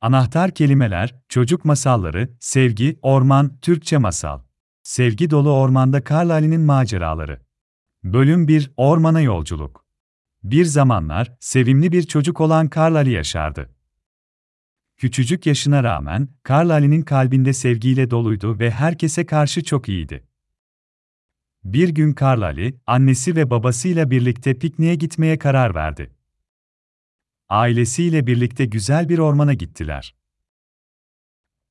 Anahtar kelimeler, çocuk masalları, sevgi, orman, Türkçe masal. Sevgi dolu ormanda Carlale'nin maceraları. Bölüm 1, Ormana yolculuk. Bir zamanlar, sevimli bir çocuk olan Carlale yaşardı. Küçücük yaşına rağmen, Carlale'nin kalbinde sevgiyle doluydu ve herkese karşı çok iyiydi. Bir gün Carlale, annesi ve babasıyla birlikte pikniğe gitmeye karar verdi. Ailesiyle birlikte güzel bir ormana gittiler.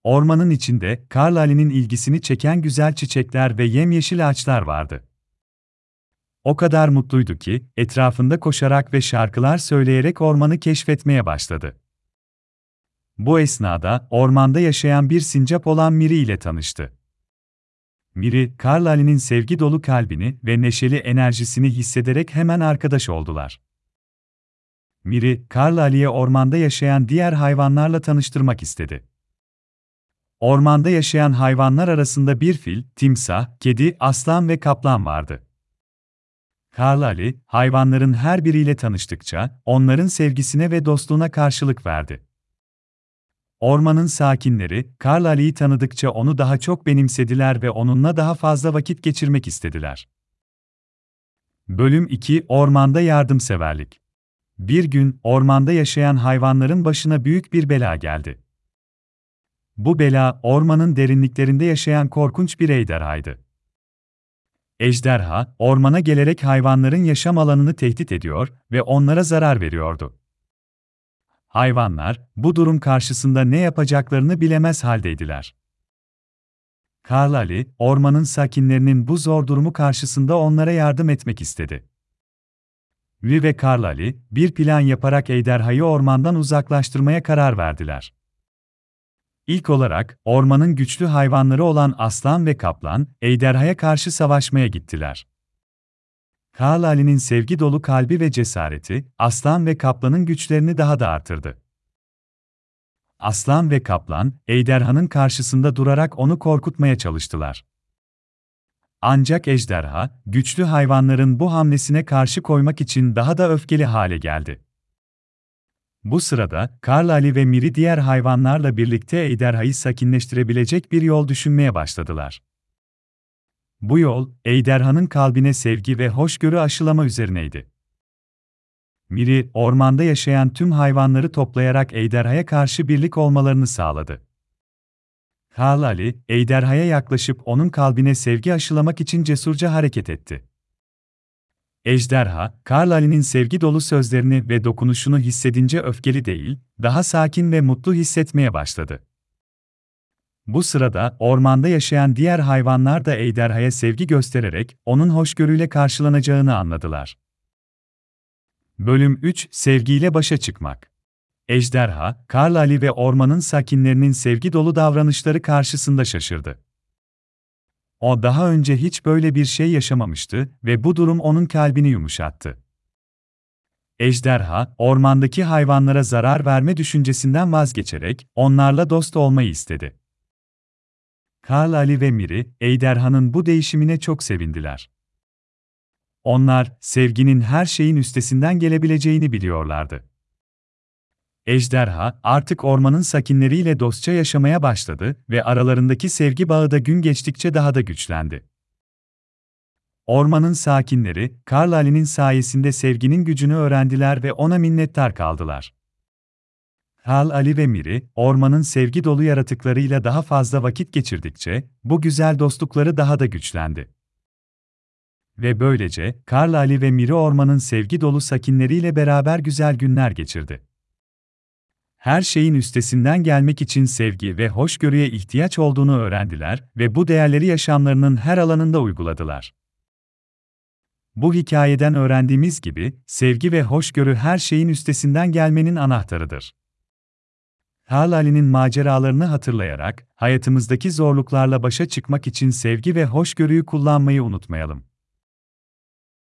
Ormanın içinde Carlale'nin ilgisini çeken güzel çiçekler ve yemyeşil ağaçlar vardı. O kadar mutluydu ki etrafında koşarak ve şarkılar söyleyerek ormanı keşfetmeye başladı. Bu esnada ormanda yaşayan bir sincap olan Miri ile tanıştı. Miri, Carlale'nin sevgi dolu kalbini ve neşeli enerjisini hissederek hemen arkadaş oldular. Miri, Carlale'ye ormanda yaşayan diğer hayvanlarla tanıştırmak istedi. Ormanda yaşayan hayvanlar arasında bir fil, timsah, kedi, aslan ve kaplan vardı. Carlale, hayvanların her biriyle tanıştıkça, onların sevgisine ve dostluğuna karşılık verdi. Ormanın sakinleri, Carlale'yi tanıdıkça onu daha çok benimsediler ve onunla daha fazla vakit geçirmek istediler. Bölüm 2 Ormanda Yardımseverlik Bir gün, ormanda yaşayan hayvanların başına büyük bir bela geldi. Bu bela, ormanın derinliklerinde yaşayan korkunç bir ejderhaydı. Ejderha, ormana gelerek hayvanların yaşam alanını tehdit ediyor ve onlara zarar veriyordu. Hayvanlar, bu durum karşısında ne yapacaklarını bilemez haldeydiler. Carlale, ormanın sakinlerinin bu zor durumu karşısında onlara yardım etmek istedi. Vi ve Carlale, bir plan yaparak ejderhayı ormandan uzaklaştırmaya karar verdiler. İlk olarak, ormanın güçlü hayvanları olan aslan ve kaplan, ejderhaya karşı savaşmaya gittiler. Carlale'nin sevgi dolu kalbi ve cesareti, aslan ve kaplanın güçlerini daha da artırdı. Aslan ve kaplan, ejderhanın karşısında durarak onu korkutmaya çalıştılar. Ancak ejderha, güçlü hayvanların bu hamlesine karşı koymak için daha da öfkeli hale geldi. Bu sırada, Carlale ve Miri diğer hayvanlarla birlikte ejderhayı sakinleştirebilecek bir yol düşünmeye başladılar. Bu yol, ejderhanın kalbine sevgi ve hoşgörü aşılama üzerineydi. Miri, ormanda yaşayan tüm hayvanları toplayarak ejderhaya karşı birlik olmalarını sağladı. Carlale, ejderhaya yaklaşıp onun kalbine sevgi aşılamak için cesurca hareket etti. Ejderha, Carlale'nin sevgi dolu sözlerini ve dokunuşunu hissedince öfkeli değil, daha sakin ve mutlu hissetmeye başladı. Bu sırada ormanda yaşayan diğer hayvanlar da ejderhaya sevgi göstererek onun hoşgörüyle karşılanacağını anladılar. Bölüm 3 Sevgiyle başa çıkmak. Ejderha, Carlale ve ormanın sakinlerinin sevgi dolu davranışları karşısında şaşırdı. O daha önce hiç böyle bir şey yaşamamıştı ve bu durum onun kalbini yumuşattı. Ejderha, ormandaki hayvanlara zarar verme düşüncesinden vazgeçerek onlarla dost olmayı istedi. Carlale ve Miri, Ejderha'nın bu değişimine çok sevindiler. Onlar, sevginin her şeyin üstesinden gelebileceğini biliyorlardı. Ejderha, artık ormanın sakinleriyle dostça yaşamaya başladı ve aralarındaki sevgi bağı da gün geçtikçe daha da güçlendi. Ormanın sakinleri, Carlale'nin sayesinde sevginin gücünü öğrendiler ve ona minnettar kaldılar. Hal Ali ve Miri, ormanın sevgi dolu yaratıklarıyla daha fazla vakit geçirdikçe, bu güzel dostlukları daha da güçlendi. Ve böylece, Carlale ve Miri ormanın sevgi dolu sakinleriyle beraber güzel günler geçirdi her şeyin üstesinden gelmek için sevgi ve hoşgörüye ihtiyaç olduğunu öğrendiler ve bu değerleri yaşamlarının her alanında uyguladılar. Bu hikayeden öğrendiğimiz gibi, sevgi ve hoşgörü her şeyin üstesinden gelmenin anahtarıdır. Halali'nin maceralarını hatırlayarak, hayatımızdaki zorluklarla başa çıkmak için sevgi ve hoşgörüyü kullanmayı unutmayalım.